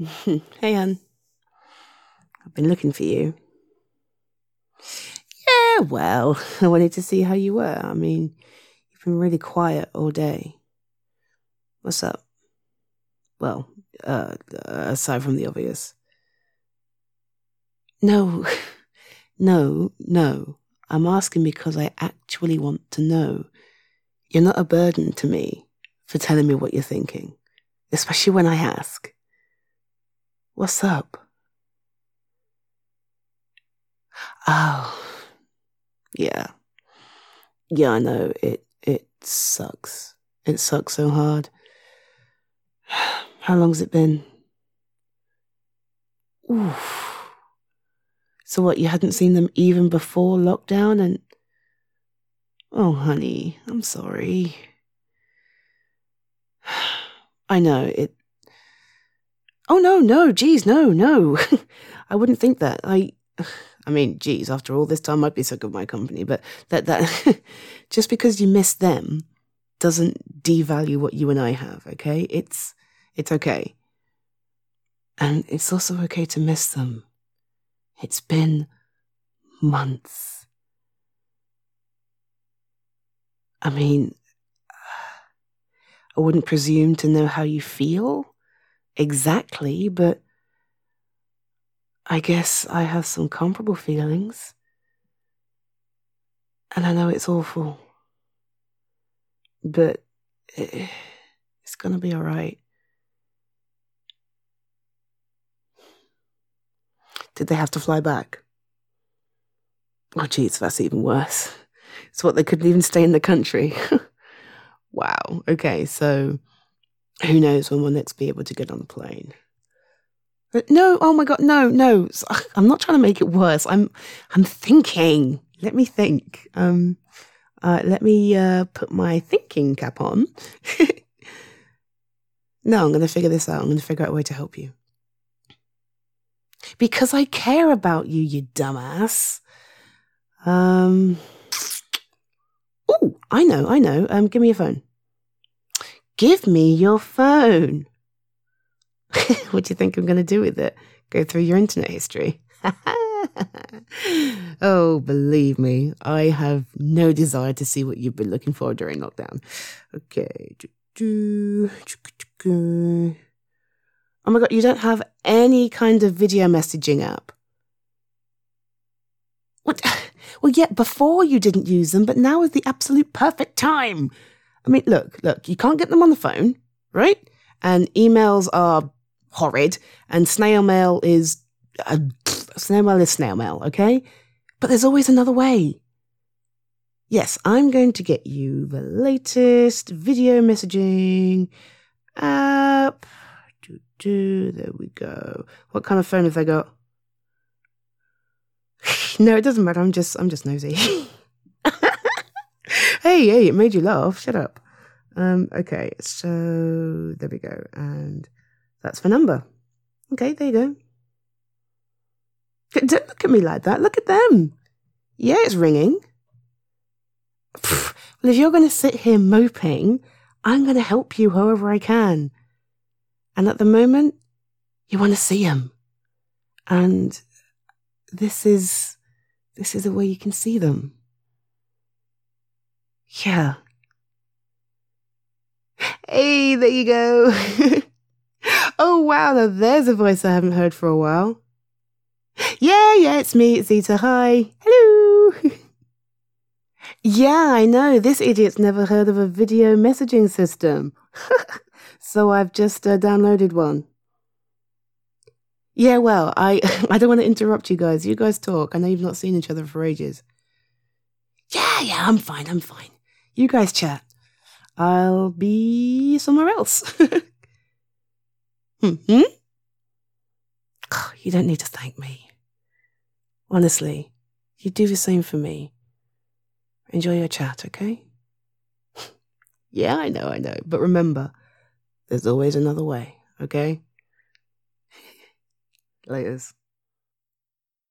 hey, Anne. I've been looking for you. Yeah, well, I wanted to see how you were. I mean, you've been really quiet all day. What's up? Well, uh, aside from the obvious. No, no, no. I'm asking because I actually want to know. You're not a burden to me for telling me what you're thinking, especially when I ask. What's up? Oh, yeah. Yeah, I know. It, it sucks. It sucks so hard. How long's it been? Oof. So what, you hadn't seen them even before lockdown and Oh, honey, I'm sorry. I know it Oh no, no, geez, no, no. I wouldn't think that. I I mean, geez, after all this time I'd be sick of my company, but that that just because you miss them doesn't devalue what you and I have, okay? It's it's okay. And it's also okay to miss them. It's been months. I mean, I wouldn't presume to know how you feel exactly, but I guess I have some comparable feelings. And I know it's awful. But eh, it's gonna be alright. Did they have to fly back? Oh, geez, that's even worse. It's what they couldn't even stay in the country. wow. Okay, so who knows when we'll next be able to get on a plane? No, oh my god, no, no. I'm not trying to make it worse. I'm, I'm thinking. Let me think. Um, uh, let me uh, put my thinking cap on. no, I'm going to figure this out. I'm going to figure out a way to help you. Because I care about you, you dumbass. Um. Oh, I know, I know. Um, give me your phone. Give me your phone. what do you think I'm going to do with it? Go through your internet history? oh, believe me, I have no desire to see what you've been looking for during lockdown. Okay. Uh. Oh my god, you don't have any kind of video messaging app. What? Well, yet before you didn't use them, but now is the absolute perfect time. I mean, look, look, you can't get them on the phone, right? And emails are horrid, and snail mail is uh, snail mail is snail mail, okay? But there's always another way. Yes, I'm going to get you the latest video messaging app. Do do. There we go. What kind of phone have they got? no, it doesn't matter. I'm just I'm just nosy. hey, hey, it made you laugh. Shut up. Um, okay, so there we go. And that's the number. Okay, there you go. Don't look at me like that. Look at them. Yeah, it's ringing. Well, if you're going to sit here moping, I'm going to help you however I can. And at the moment, you want to see them. And this is, this is the way you can see them. Yeah. Hey, there you go. oh, wow. Now there's a voice I haven't heard for a while. Yeah, yeah, it's me. Zita. Hi. Hello. yeah, I know. This idiot's never heard of a video messaging system. so I've just uh, downloaded one. Yeah, well, I I don't want to interrupt you guys. You guys talk. I know you've not seen each other for ages. Yeah, yeah, I'm fine. I'm fine. You guys chat. I'll be somewhere else. hmm? You don't need to thank me. Honestly, you do the same for me. Enjoy your chat, okay? yeah, I know, I know. But remember, there's always another way, okay? Laters.